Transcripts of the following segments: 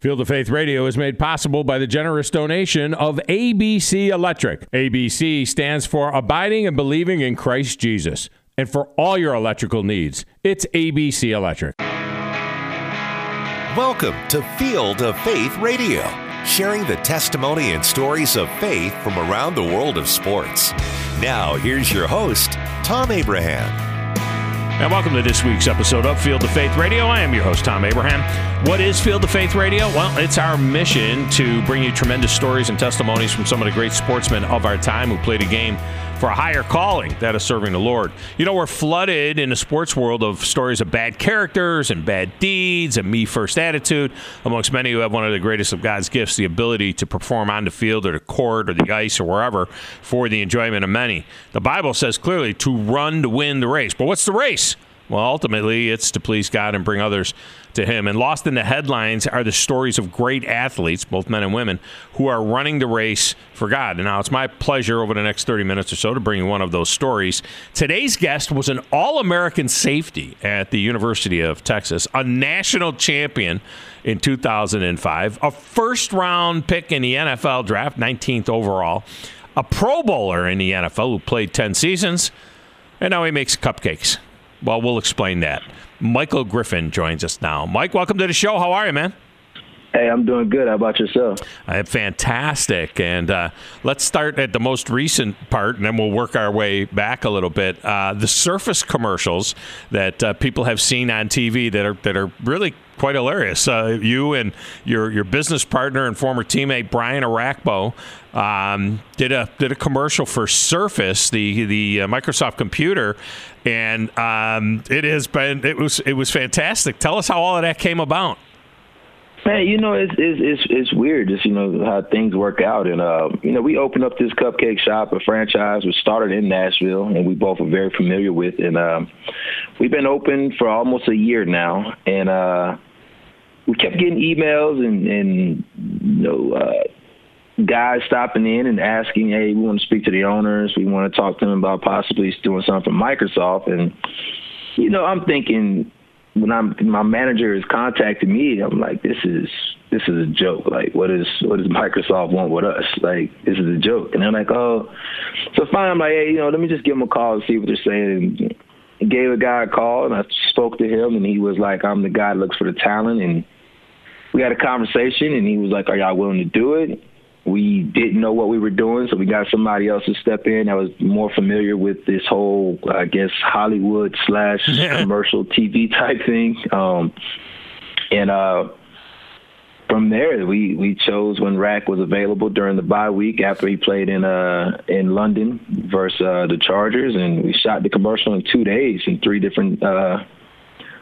Field of Faith Radio is made possible by the generous donation of ABC Electric. ABC stands for Abiding and Believing in Christ Jesus. And for all your electrical needs, it's ABC Electric. Welcome to Field of Faith Radio, sharing the testimony and stories of faith from around the world of sports. Now, here's your host, Thom Abraham. And welcome to this week's episode of Field of Faith Radio. I am your host, Thom Abraham. What is Field of Faith Radio? Well, it's our mission to bring you tremendous stories and testimonies from some of the great sportsmen of our time who played a game for a higher calling, that of serving the Lord. You know, we're flooded in the sports world of stories of bad characters and bad deeds and me first attitude, amongst many who have one of the greatest of God's gifts, the ability to perform on the field or the court or the ice or wherever for the enjoyment of many. The Bible says clearly to run to win the race. But what's the race? Well, ultimately, it's to please God and bring others to Him. And lost in the headlines are the stories of great athletes, both men and women, who are running the race for God. And now it's my pleasure over the next 30 minutes or so to bring you one of those stories. Today's guest was an All American safety at the University of Texas, a national champion in 2005, a first round pick in the NFL draft, 19th overall, a Pro Bowler in the NFL who played 10 seasons, and now he makes cupcakes. Well, we'll explain that. Michael Griffin joins us now. Mike, welcome to the show. How are you, man? Hey, I'm doing good. How about yourself? I'm fantastic. And uh, let's start at the most recent part, and then we'll work our way back a little bit. Uh, the Surface commercials that uh, people have seen on TV that are that are really quite hilarious. Uh, you and your your business partner and former teammate Brian Orakpo um, did a did a commercial for Surface, the the uh, Microsoft computer, and um, it has been it was it was fantastic. Tell us how all of that came about. Man, you know it's it's it's, it's weird, just you know how things work out, and uh, you know we opened up this cupcake shop, a franchise, which started in Nashville, and we both are very familiar with, and um, we've been open for almost a year now, and uh, we kept getting emails and and you know. Uh, guys stopping in and asking, "Hey, we want to speak to the owners. We want to talk to them about possibly doing something for Microsoft." And you know, I'm thinking, when I'm my manager is contacting me, I'm like, this is this is a joke. Like, what is what does Microsoft want with us? Like, this is a joke. And they're like, oh, so fine. I'm like, hey, you know, let me just give them a call and see what they're saying. And gave a guy a call, and I spoke to him, and he was like, I'm the guy that looks for the talent, and we had a conversation, and he was like, are y'all willing to do it? We didn't know what we were doing, so we got somebody else to step in that was more familiar with this whole, I guess, Hollywood slash commercial TV type thing. Um, and uh, from there, we we chose when Rack was available during the bye week after he played in uh in London versus uh, the Chargers, and we shot the commercial in two days in three different. Uh,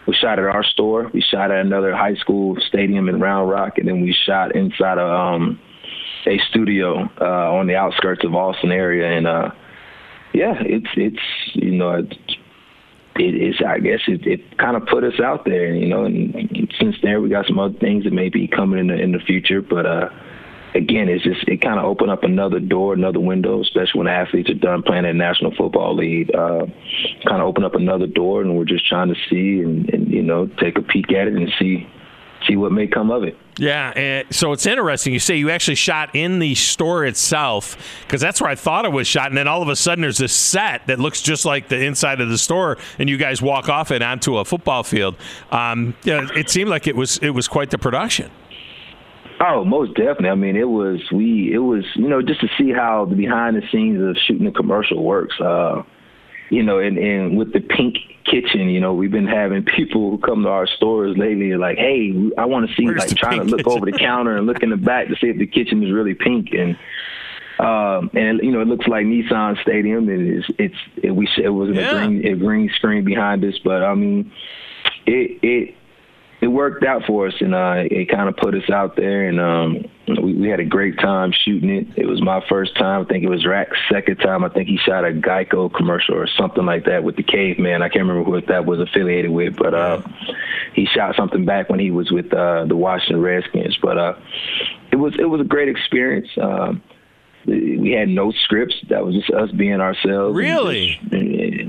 we shot at our store. We shot at another high school stadium in Round Rock, and then we shot inside of um, a studio uh, on the outskirts of Austin area, and uh, yeah, it's it's you know it, it's I guess it, it kind of put us out there, you know, and, since there we got some other things that may be coming in the in the future, but uh, again, it's just it kind of opened up another door, another window, especially when athletes are done playing in the National Football League. Uh, kind of open up another door, and we're just trying to see and, and you know take a peek at it and see see what may come of it. Yeah, so it's interesting. You say you actually shot in the store itself because that's where I thought it was shot, and then all of a sudden there's this set that looks just like the inside of the store, and you guys walk off it onto a football field. Um, yeah, it seemed like it was it was quite the production. Oh, most definitely. I mean, it was we. It was you know just to see how the behind the scenes of shooting a commercial works. Uh, you know, and, and with the pink kitchen, you know, we've been having people who come to our stores lately and like, hey, I want to see, Where's like trying to look over the counter and look in the back to see if the kitchen is really pink. And, um, and you know, it looks like Nissan Stadium. And It is, it's, it, we, it was yeah. a green, a green screen behind us, but I mean, it, it, it worked out for us, and uh, it kind of put us out there, and um, we, we had a great time shooting it. It was my first time. I think it was Rack's second time. I think he shot a Geico commercial or something like that with the caveman. I can't remember what that was affiliated with, but uh, he shot something back when he was with uh, the Washington Redskins. But uh, it was it was a great experience. Uh, we had no scripts. That was just us being ourselves. Really?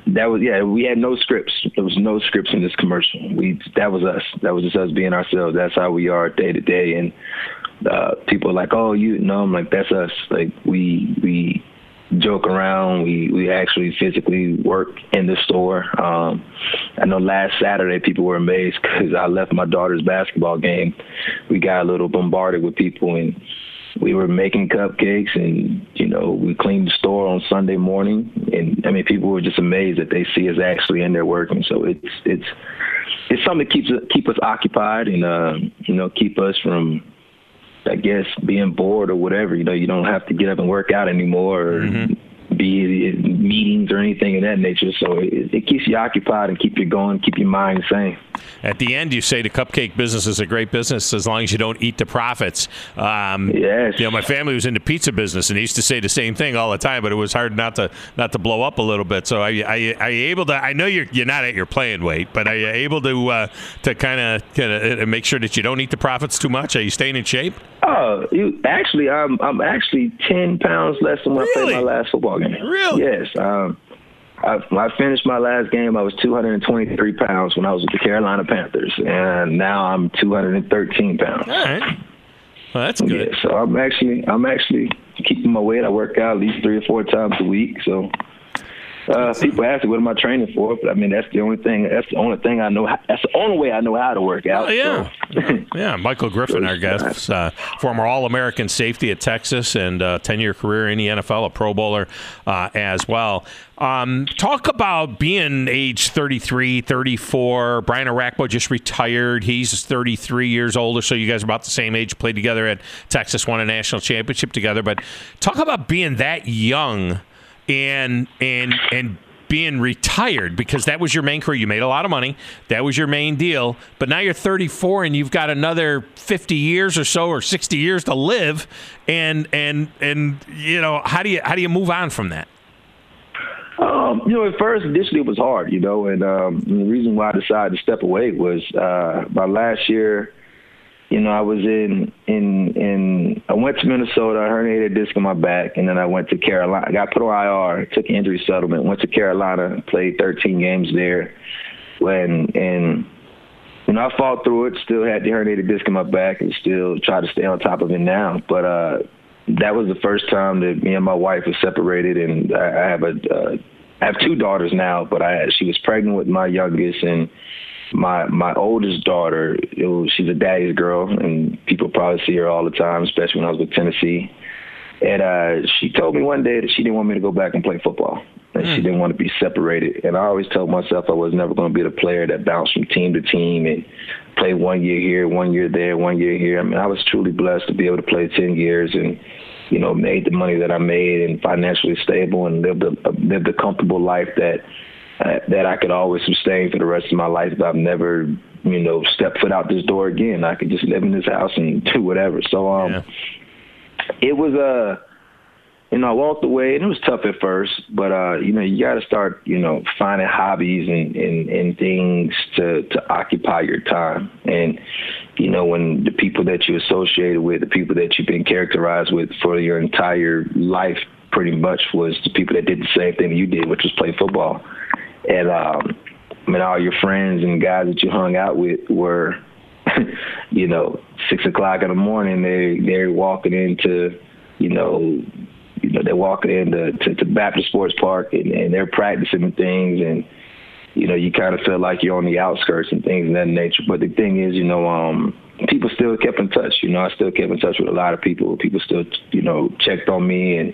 That was yeah. We had no scripts. There was no scripts in this commercial. We that was us. That was just us being ourselves. That's how we are day to day. And uh, people are like, "Oh, you know," I'm like, "That's us." Like we we joke around. We we actually physically work in the store. Um, I know last Saturday people were amazed because I left my daughter's basketball game. We got a little bombarded with people and we were making cupcakes and you know we cleaned the store on Sunday morning and I mean people were just amazed that they see us actually in there working so it's it's it's something that keeps keep us occupied and uh you know keep us from I guess being bored or whatever you know you don't have to get up and work out anymore or mm-hmm be meetings or anything of that nature. So it, it, keeps you occupied and keep you going, keep your mind sane. At the end, you say the cupcake business is a great business as long as you don't eat the profits. Um, yes. You know, my family was in the pizza business and he used to say the same thing all the time, but it was hard not to not to blow up a little bit. So are you, are you, are you able to? I know you're you're not at your playing weight, but are you able to uh, to kind of kind of uh, make sure that you don't eat the profits too much? Are you staying in shape? Oh, you, actually, I'm I'm actually ten pounds less than when really? I played my last football game. Really? Yes. Um, I, I finished my last game. I was 223 pounds when I was with the Carolina Panthers, and now I'm 213 pounds. All right. Well, that's good. Yeah, so I'm actually I'm actually keeping my weight. I work out at least three or four times a week. So uh, people ask me, "What am I training for?" But I mean, that's the only thing. That's the only thing I know. How, that's the only way I know how to work out. Oh, yeah, so. yeah. Michael Griffin, our guest, uh, former All-American safety at Texas and uh, ten-year career in the NFL, a Pro Bowler uh, as well. Um, talk about being age 33, 34. Brian Orakpo just retired. He's 33 years older, so you guys are about the same age. Played together at Texas, won a national championship together. But talk about being that young and and and being retired because that was your main career. You made a lot of money. That was your main deal. But now you're 34 and you've got another 50 years or so or 60 years to live. And and and you know how do you how do you move on from that? Um, you know, at first initially it was hard. You know, and um, the reason why I decided to step away was uh, my last year you know, I was in in in I went to Minnesota, I herniated a disc in my back, and then I went to Carolina. I got put on IR, took injury settlement, went to Carolina, played 13 games there. When and you know, I fought through it, still had the herniated disc in my back, and still try to stay on top of it now. But uh, that was the first time that me and my wife were separated, and I, I have a uh, I have two daughters now, but I she was pregnant with my youngest, and my my oldest daughter, it was, she's a daddy's girl, and people probably see her all the time, especially when I was with Tennessee. And uh, she told me one day that she didn't want me to go back and play football. And mm. she hmm. didn't want to be separated. And I always told myself I was never going to be the player that bounced from team to team and play one year here, one year there, one year here. I mean, I was truly blessed to be able to play 10 years and, you know, made the money that I made and financially stable and lived a, lived a comfortable life that – uh, that I could always sustain for the rest of my life. But I've never, you know, stepped foot out this door again. I could just live in this house and do whatever. So um, yeah. it was a. Uh, you know, I walked away and it was tough at first, but uh, you know, you gotta start, you know, finding hobbies and, and, and things to, to occupy your time. And, you know, when the people that you associated with, the people that you've been characterized with for your entire life pretty much was the people that did the same thing you did, which was play football. And um, I mean, all your friends and guys that you hung out with were, you know, six o'clock in the morning. They they're walking into, you know, you know, they're walking into to, to Baptist Sports Park and, and they're practicing things and you know, you kind of feel like you're on the outskirts and things of that nature. But the thing is, you know, um, people still kept in touch. You know, I still kept in touch with a lot of people. People still, you know, checked on me and,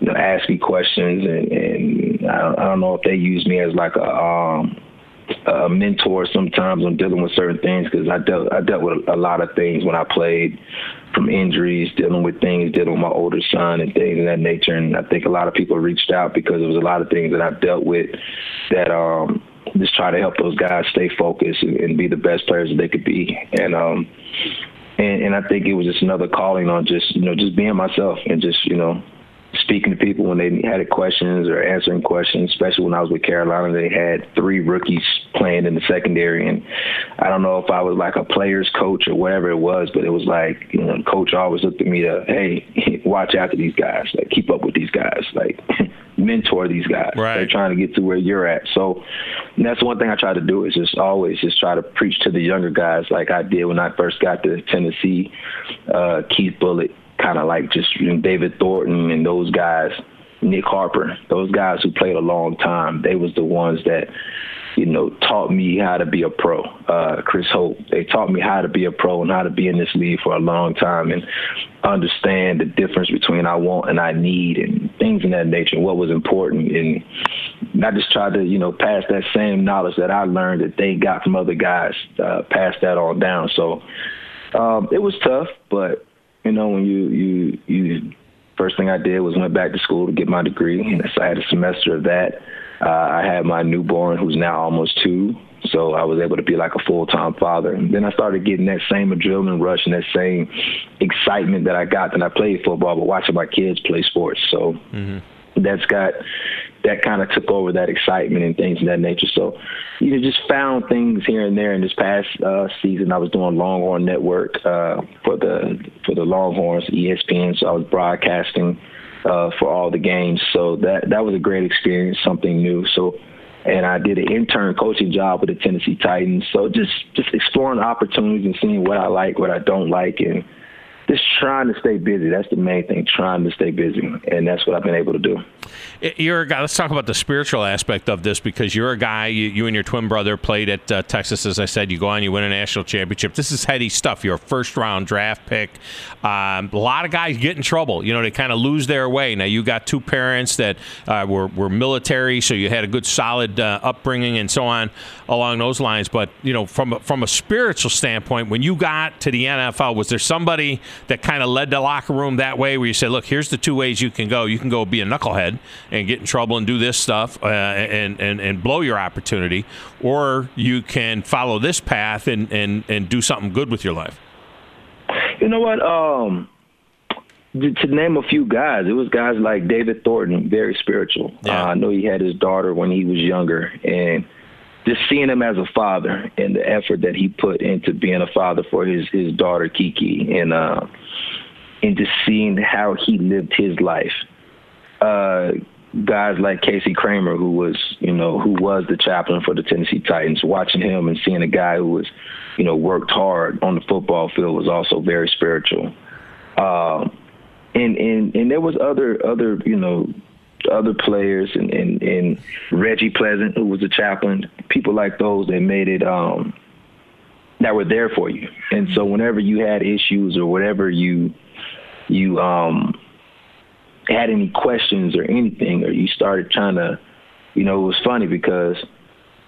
you know, asked me questions. And, and I, don't, I don't know if they use me as like a, um, a mentor sometimes on dealing with certain things because I dealt I dealt with a lot of things when I played, from injuries, dealing with things, dealing with my older son and things of that nature. And I think a lot of people reached out because there was a lot of things that I dealt with that um just try to help those guys stay focused and, and be the best players that they could be. And um, and, and I think it was just another calling on just you know just being myself and just you know speaking to people when they had questions or answering questions. Especially when I was with Carolina, they had three rookies playing in the secondary, and I don't know if I was like a player's coach or whatever it was, but it was like you know, the coach always looked at me to, hey, watch after these guys, like keep up with these guys, like mentor these guys. Right. They're trying to get to where you're at. So that's one thing I try to do is just always just try to preach to the younger guys, like I did when I first got to Tennessee. Uh, Keith Bulluck, kind of like just you know, David Thornton and those guys. Nick Harper, those guys who played a long time, they was the ones that you know, taught me how to be a pro. Uh, Chris Hope, they taught me how to be a pro and how to be in this league for a long time and understand the difference between I want and I need and things in that nature, what was important. And I just tried to, you know, pass that same knowledge that I learned that they got from other guys, uh, pass that on down. So um, it was tough, but, you know, when you, you, you, first thing I did was went back to school to get my degree. And so I had a semester of that uh, I had my newborn, who's now almost two, so I was able to be like a full time father. And then I started getting that same adrenaline rush and that same excitement that I got when I played football, but watching my kids play sports. So mm-hmm. that's got that kind of took over that excitement and things of that nature. So you know, just found things here and there. In this past uh, season, I was doing Longhorn Network uh, for the for the Longhorns, ESPN. So I was broadcasting uh, for all the games. So that that was a great experience, something new. So, and I did an intern coaching job with the Tennessee Titans. So just just exploring opportunities and seeing what I like, what I don't like, and just trying to stay busy. That's the main thing, trying to stay busy. And that's what I've been able to do. You're a guy, let's talk about the spiritual aspect of this because you're a guy, you, you and your twin brother played at uh, Texas, as I said. You go on, you win a national championship. This is heady stuff. You're a first round draft pick. Um, a lot of guys get in trouble. You know, they kind of lose their way. Now, you got two parents that uh, were, were military, so you had a good, solid uh, upbringing and so on along those lines. But, you know, from, from a spiritual standpoint, when you got to the NFL, was there somebody that kind of led the locker room that way where you say, look, here's the two ways you can go. You can go be a knucklehead and get in trouble and do this stuff uh, and, and, and blow your opportunity, or you can follow this path and, and, and do something good with your life. You know what? Um, to name a few guys, it was guys like David Thornton, very spiritual. Yeah. Uh, I know he had his daughter when he was younger, and just seeing him as a father and the effort that he put into being a father for his his daughter Kiki, and uh, and just seeing how he lived his life. Uh, guys like Casey Kramer, who was you know who was the chaplain for the Tennessee Titans, watching him and seeing a guy who was you know worked hard on the football field was also very spiritual. Um, and and and there was other other you know other players and, and, and Reggie Pleasant, who was a chaplain, people like those that made it um, that were there for you. And so whenever you had issues or whatever you you um, had any questions or anything, or you started trying to, you know, it was funny because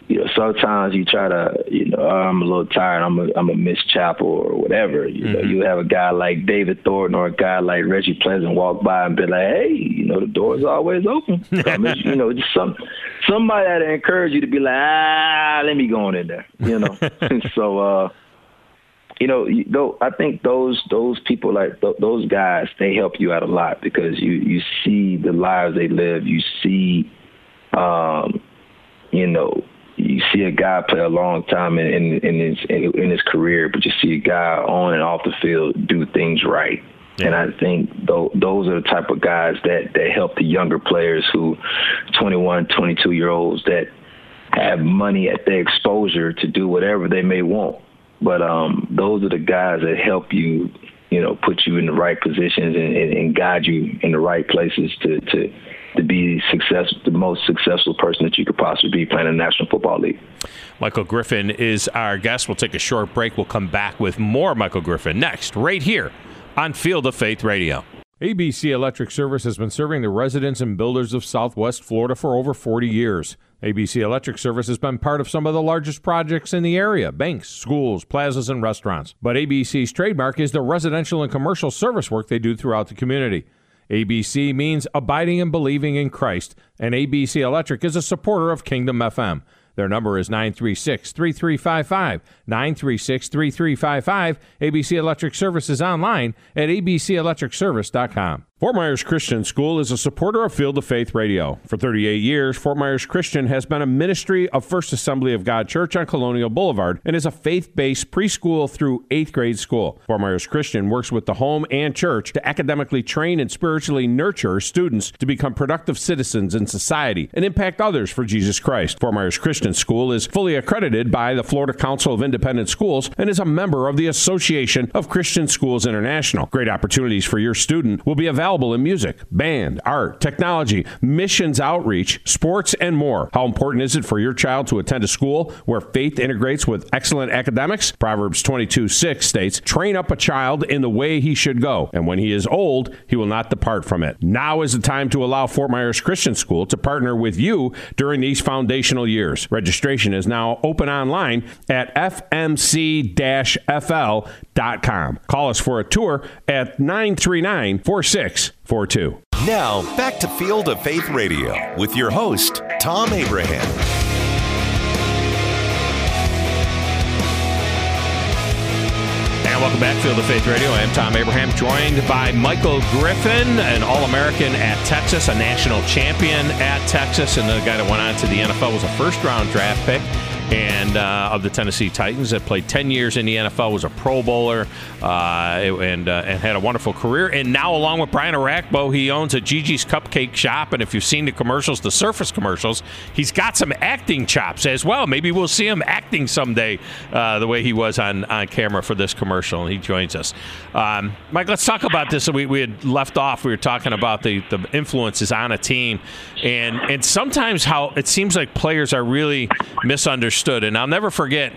you know, sometimes you try to, you know, oh, I'm a little tired. I'm a, I'm a miss chapel or whatever. You mm-hmm. know, you have a guy like David Thornton or a guy like Reggie Pleasant walk by and be like, hey, you know, the door's always open. you know, just some somebody that encourage you to be like, ah, let me go on in there. You know, so. uh you know, you, though I think those those people like th- those guys, they help you out a lot because you you see the lives they live. You see, um, you know, you see a guy play a long time in, in, in his in, in, his career, but you see a guy on and off the field do things right. Yeah. And I think th- those are the type of guys that that help the younger players who, 21, 22 year olds that have money at their exposure to do whatever they may want. But um, those are the guys that help you, you know, put you in the right positions and, and, and guide you in the right places to to to be success, the most successful person that you could possibly be playing in the National Football League. Michael Griffin is our guest. We'll take a short break. We'll come back with more Michael Griffin next, right here on Field of Faith Radio. ABC Electric Service has been serving the residents and builders of Southwest Florida for over 40 years. ABC Electric Service has been part of some of the largest projects in the area banks, schools, plazas, and restaurants. But ABC's trademark is the residential and commercial service work they do throughout the community. ABC means abiding and believing in Christ, and ABC Electric is a supporter of Kingdom FM. Their number is 936 3355. 936 3355. ABC Electric Services online at abcelectricservice.com. Fort Myers Christian School is a supporter of Field of Faith Radio. For 38 years, Fort Myers Christian has been a ministry of First Assembly of God Church on Colonial Boulevard and is a faith based preschool through eighth grade school. Fort Myers Christian works with the home and church to academically train and spiritually nurture students to become productive citizens in society and impact others for Jesus Christ. Fort Myers Christian School is fully accredited by the Florida Council of Independent Schools and is a member of the Association of Christian Schools International. Great opportunities for your student will be available in music, band, art, technology, missions outreach, sports, and more. How important is it for your child to attend a school where faith integrates with excellent academics? Proverbs 22 6 states, Train up a child in the way he should go, and when he is old, he will not depart from it. Now is the time to allow Fort Myers Christian School to partner with you during these foundational years. Registration is now open online at fmc fl.com. Call us for a tour at 939 46 642. Now, back to Field of Faith Radio with your host, Thom Abraham. Welcome back, Field of Faith Radio. I am Thom Abraham, joined by Michael Griffin, an All American at Texas, a national champion at Texas, and the guy that went on to the NFL was a first round draft pick and uh, of the Tennessee Titans that played 10 years in the NFL, was a Pro Bowler, uh, and uh, and had a wonderful career. And now, along with Brian Orakpo, he owns a Gigi's Cupcake Shop. And if you've seen the commercials, the Surface commercials, he's got some acting chops as well. Maybe we'll see him acting someday, uh, the way he was on, on camera for this commercial. And he joins us. Um, Mike, let's talk about this. We, we had left off. We were talking about the, the influences on a team, and and sometimes how it seems like players are really misunderstood understood. And I'll never forget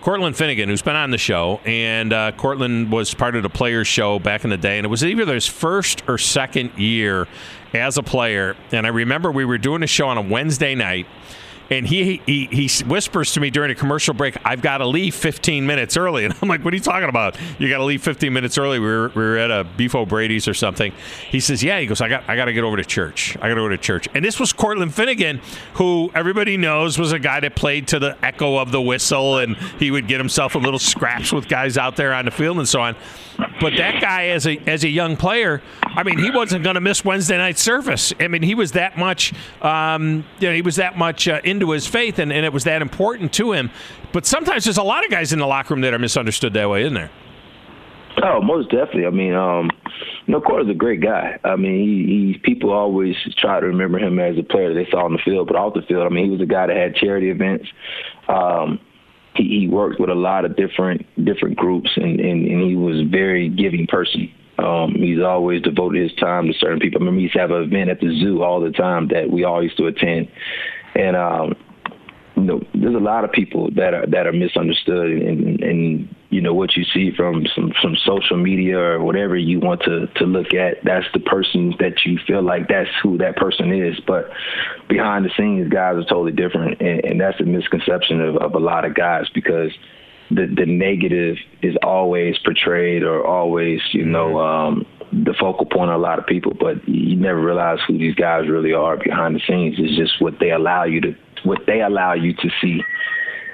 Cortland Finnegan, who's been on the show, and uh, Cortland was part of the Players Show back in the day, and it was either his first or second year as a player. And I remember we were doing a show on a Wednesday night and he, he he whispers to me during a commercial break, "I've got to leave 15 minutes early." And I'm like, "What are you talking about? You got to leave 15 minutes early?" We were, we were at a Beef O'Brady's or something. He says, "Yeah." He goes, "I got I got to get over to church. I got to go to church." And this was Cortland Finnegan, who everybody knows was a guy that played to the echo of the whistle, and he would get himself a little scraps with guys out there on the field and so on. But that guy, as a as a young player, I mean, he wasn't going to miss Wednesday night service. I mean, he was that much, um, you know, he was that much uh, into his faith, and, and it was that important to him. But sometimes there's a lot of guys in the locker room that are misunderstood that way, isn't there? Oh, most definitely. I mean, um, no, Corey's a great guy. I mean, he, he people always try to remember him as a player they saw on the field, but off the field, I mean, he was a guy that had charity events. Um, he, he worked with a lot of different different groups, and, and, and he was a very giving person. Um, he's always devoted his time to certain people. I remember he used to have an event at the zoo all the time that we all used to attend, and um, you know, there's a lot of people that are that are misunderstood, and, and you know what you see from some some social media or whatever you want to to look at. That's the person that you feel like that's who that person is, but behind the scenes, guys are totally different, and, and that's a misconception of, of a lot of guys because the the negative is always portrayed or always you know mm-hmm. um, the focal point of a lot of people, but you never realize who these guys really are behind the scenes. It's just what they allow you to what they allow you to see.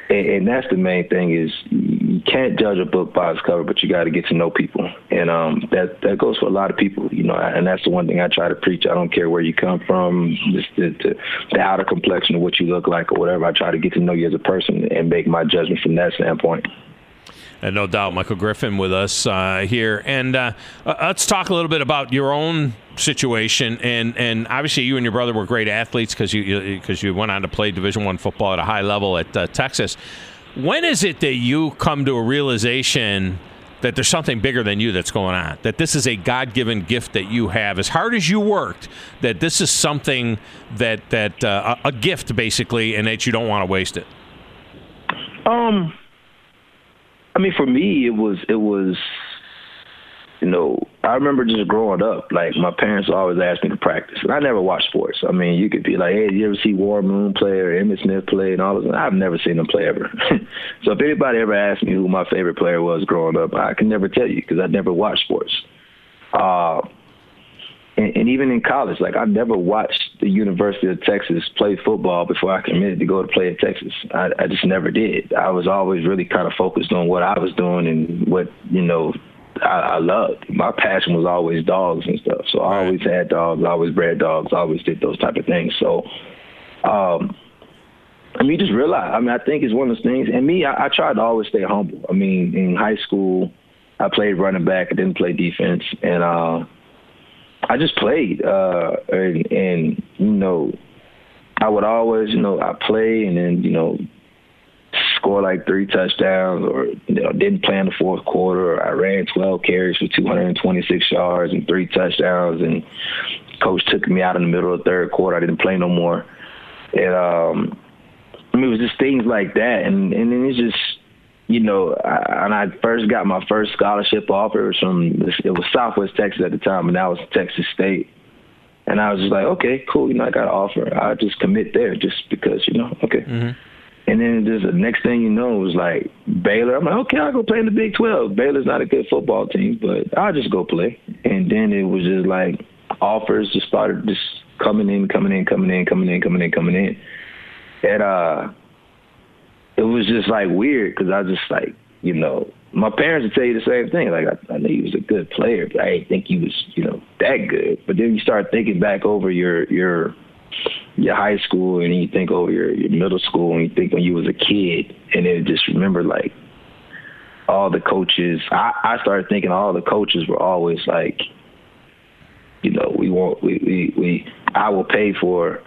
And, and that's the main thing is you can't judge a book by its cover, but you got to get to know people, and um, that that goes for a lot of people, you know. And that's the one thing I try to preach. I don't care where you come from, just the, the, the outer complexion of what you look like or whatever. I try to get to know you as a person and make my judgment from that standpoint. And no doubt, Michael Griffin with us uh, here. And uh, uh, let's talk a little bit about your own situation. And, and obviously, you and your brother were great athletes because you because you, you, went on to play Division One football at a high level at uh, Texas. When is it that you come to a realization? that there's something bigger than you that's going on. That this is a God-given gift that you have. As hard as you worked, that this is something that that uh, a gift basically, and that you don't want to waste it. Um, I mean, for me, it was it was, you know, I remember just growing up. Like my parents always asked me to practice, and I never watched sports. I mean, you could be like, "Hey, you ever see Warren Moon play or Emmitt Smith play?" And all this. I've never seen them play ever. so if anybody ever asked me who my favorite player was growing up, I can never tell you because I never watched sports. Uh, and, and even in college, like I never watched the University of Texas play football before I committed to go to play at Texas. I, I just never did. I was always really kind of focused on what I was doing and what you know I, I loved. My passion was always dogs and stuff. So I always had dogs, I always bred dogs, I always did those type of things. So, um, I mean, just realize. I mean, I think it's one of those things. And me, I, I tried to always stay humble. I mean, in high school, I played running back. I didn't play defense, and uh, I just played. Uh, and, and you know, I would always, you know, I play, and then you know, score like three touchdowns or you know, didn't play in the fourth quarter or I ran 12 carries for 226 yards and three touchdowns and coach took me out in the middle of the third quarter. I didn't play no more. And um I mean it was just things like that and and then it's just you know, I, and I first got my first scholarship offer from it was Southwest Texas at the time, and that was Texas State. And I was just like, okay, cool, you know, I got an offer. I'll just commit there just because, you know, okay. Mm-hmm. And then just the next thing you know, it was like Baylor. I'm like, okay, I'll go play in the Big 12. Baylor's not a good football team, but I'll just go play. And then it was just like offers just started just coming in, coming in, coming in, coming in, coming in, coming in. At uh, it was just like weird because I just like, you know, my parents would tell you the same thing. Like I, I knew he was a good player, but I didn't think he was, you know, that good. But then you start thinking back over your your your high school and you think over your, your middle school and you think when you was a kid and then just remember like all the coaches I, I started thinking all the coaches were always like you know we want we we, we I will pay for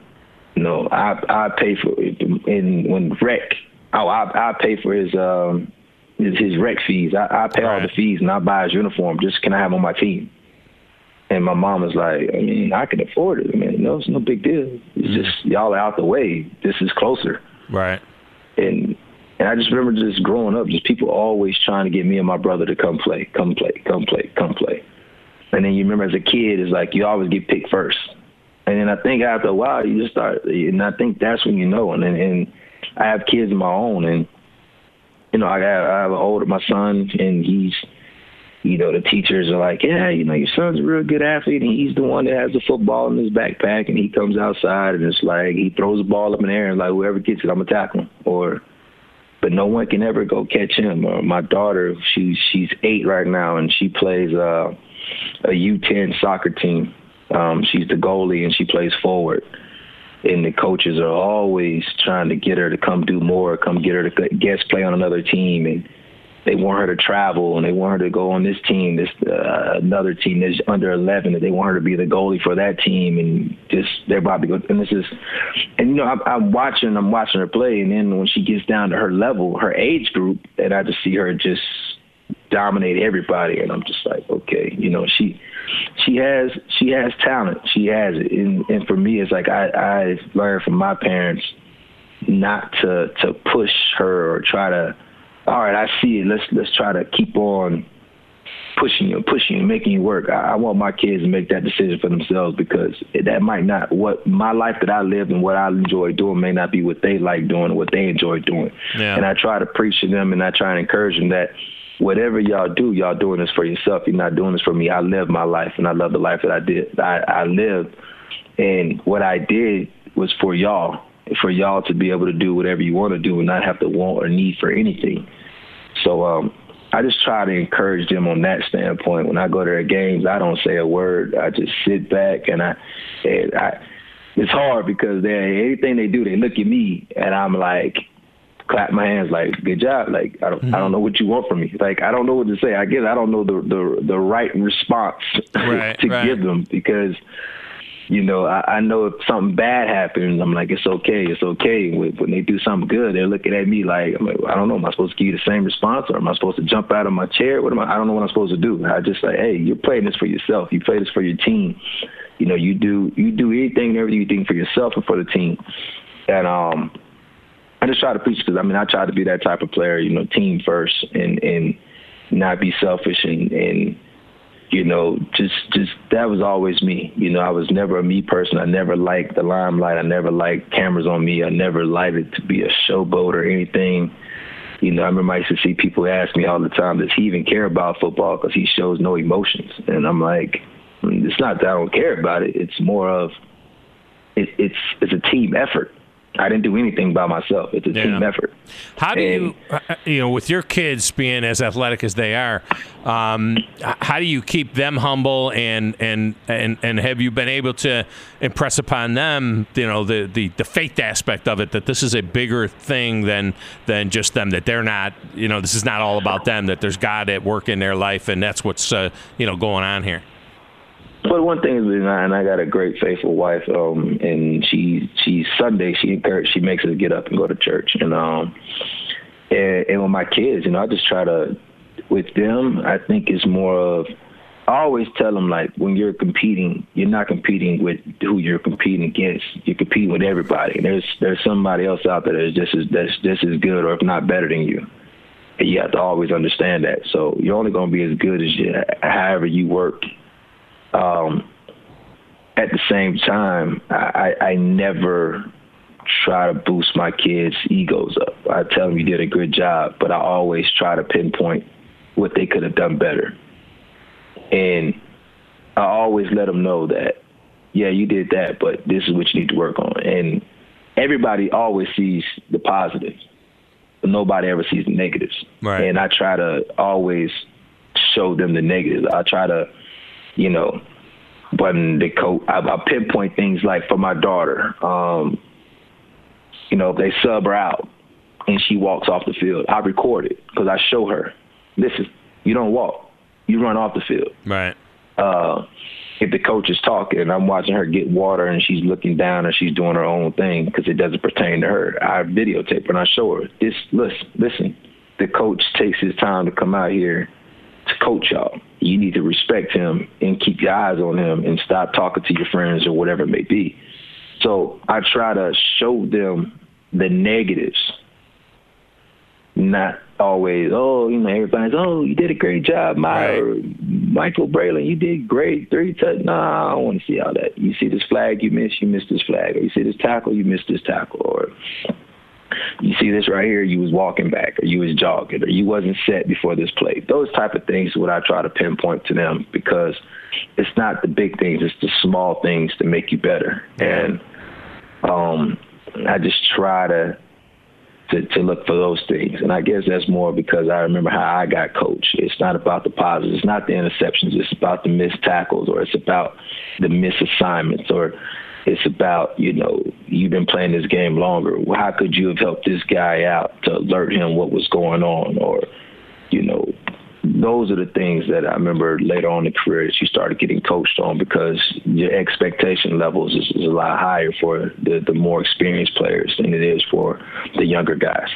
you know I I pay for and when rec oh I I pay for his um his, his rec fees I, I pay all the fees and I buy his uniform just can I have him on my team and my mom was like, I mean, I can afford it. I mean, no, it's no big deal. It's mm just y'all are out the way. This is closer. Right. And and I just remember just growing up, just people always trying to get me and my brother to come play, come play, come play, come play. And then you remember as a kid, it's like you always get picked first. And then I think after a while, you just start, and I think that's when you know. And and I have kids of my own, and you know, I have I have an older my son, and he's you know, the teachers are like, yeah, you know, your son's a real good athlete, and he's the one that has the football in his backpack, and he comes outside, and it's like he throws the ball up in the air, and like whoever gets it, I'm gonna tackle him, or, but no one can ever go catch him. Or my daughter, she's she's eight right now, and she plays uh, a U10 soccer team. Um, she's the goalie, and she plays forward. And the coaches are always trying to get her to come do more, come get her to guest play on another team, and they want her to travel and they want her to go on this team, this uh, another team that's under 11, and they want her to be the goalie for that team, and just they're about to go. And this is, and you know, I'm, I'm watching, I'm watching her play, and then when she gets down to her level, her age group, and I just see her just dominate everybody, and I'm just like, okay, you know, she she has she has talent, she has it, and, and for me, it's like I I learned from my parents not to to push her or try to all right, I see it. Let's let's try to keep on pushing you, pushing you, making you work. I, I want my kids to make that decision for themselves because that might not what my life that I lived and what I enjoy doing may not be what they like doing or what they enjoy doing. Yeah. And I try to preach to them and I try and encourage them that whatever y'all do, y'all doing this for yourself. You're not doing this for me. I live my life and I love the life that I did. I, I lived and what I did was for y'all, for y'all to be able to do whatever you want to do and not have to want or need for anything. So um, I just try to encourage them on that standpoint. When I go to their games, I don't say a word. I just sit back and I, and I it's hard because they anything they do, they look at me and I'm like clap my hands like good job like I don't mm-hmm. I don't know what you want from me like I don't know what to say I guess I don't know the the the right response right, to right. give them because you know, I, I know if something bad happens, I'm like, it's okay, it's okay. When they do something good, they're looking at me like, I'm like, I don't know, am I supposed to give you the same response, or am I supposed to jump out of my chair? What am I? I don't know what I'm supposed to do. I just say, hey, you're playing this for yourself. You play this for your team. You know, you do you do anything and everything you think for yourself and for the team. And um, I just try to preach because I mean, I try to be that type of player. You know, team first and and not be selfish and and you know, just just that was always me. You know, I was never a me person. I never liked the limelight. I never liked cameras on me. I never liked it to be a showboat or anything. You know, I remember I used to see people ask me all the time, does he even care about football? Because he shows no emotions. And I'm like, mm, it's not that I don't care about it. It's more of it, it's it's a team effort. I didn't do anything by myself. It's a yeah. team effort. How do and, you, uh, uh, you know, with your kids being as athletic as they are, um, how do you keep them humble and and and and have you been able to impress upon them, you know, the the, the faith aspect of it that this is a bigger thing than than just them that they're not, you know, this is not all about them that there's God at work in their life and that's what's uh, you know going on here. But one thing is, and I got a great faithful wife, um, and she she Sunday she encourages she makes us get up and go to church, and um, and, and with my kids, you know, I just try to with them. I think it's more of I always tell them like when you're competing, you're not competing with who you're competing against. You're competing with everybody. There's there's somebody else out there that's just as that's just as good or if not better than you. And you have to always understand that. So you're only going to be as good as you, however you work um, at the same time, I, I never try to boost my kids' egos up. I tell them you did a good job, but I always try to pinpoint what they could have done better. And I always let them know that, yeah, you did that, but this is what you need to work on. And everybody always sees the positives, but nobody ever sees the negatives. Right. And I try to always show them the negatives. I try to you know, button the coat. I, I pinpoint things like for my daughter, um, you know, if they sub her out and she walks off the field, I record it because I show her, listen, you don't walk, you run off the field. Right. Uh, if the coach is talking and I'm watching her get water and she's looking down and she's doing her own thing because it doesn't pertain to her, I videotape her and I show her this. Listen, listen. The coach takes his time to come out here to coach y'all. You need to respect him and keep your eyes on him and stop talking to your friends or whatever it may be. So I try to show them the negatives, not always, oh, you know, everybody's, oh, you did a great job, My, right. Michael Braylon, you did great, three touch. Nah, I don't want to see all that. You see this flag, you miss, you missed this flag, or you see this tackle, you missed this tackle, or you see this right here, you was walking back or you was jogging or you wasn't set before this play. Those type of things what I try to pinpoint to them because it's not the big things, it's the small things to make you better. And um I just try to to, to look for those things. And I guess that's more because I remember how I got coached. It's not about the positives, it's not the interceptions, it's about the missed tackles or it's about the missed assignments or it's about, you know, you've been playing this game longer. How could you have helped this guy out to alert him what was going on? Or, you know, those are the things that I remember later on in the career that you started getting coached on because your expectation levels is, is a lot higher for the, the more experienced players than it is for the younger guys.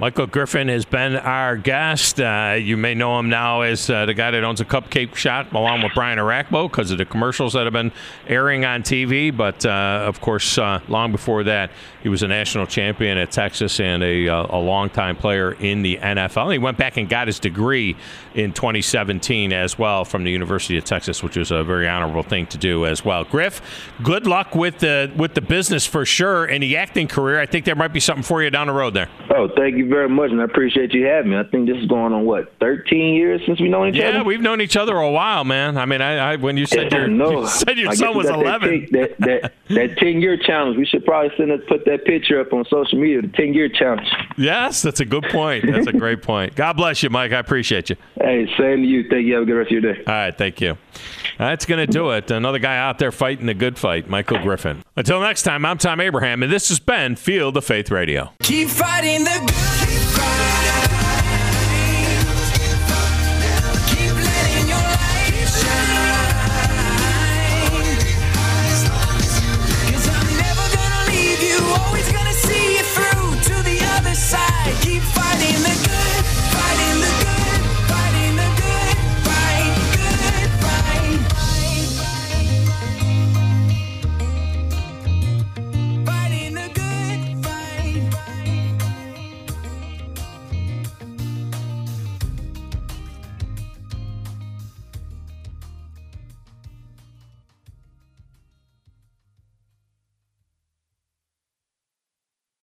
Michael Griffin has been our guest. Uh, you may know him now as uh, the guy that owns a cupcake shop along with Brian Orakpo because of the commercials that have been airing on TV. But uh, of course, uh, long before that, he was a national champion at Texas and a, uh, a longtime player in the NFL. He went back and got his degree in 2017 as well from the University of Texas, which was a very honorable thing to do as well. Griff, good luck with the with the business for sure and the acting career. I think there might be something for you down the road there. Oh, thank you very much, and I appreciate you having me. I think this is going on what 13 years since we've known each yeah, other. Yeah, we've known each other a while, man. I mean, I, I when you said your no, you said your son was 11, that, that, that 10 year challenge. We should probably send us put that picture up on social media. The 10 year challenge. Yes, that's a good point. That's a great point. God bless you, Mike. I appreciate you. Hey, same to you. Thank you. Have a good rest of your day. All right, thank you. That's going to do it. Another guy out there fighting the good fight, Michael Griffin. Until next time, I'm Thom Abraham, and this has been Field of Faith Radio. Keep fighting the good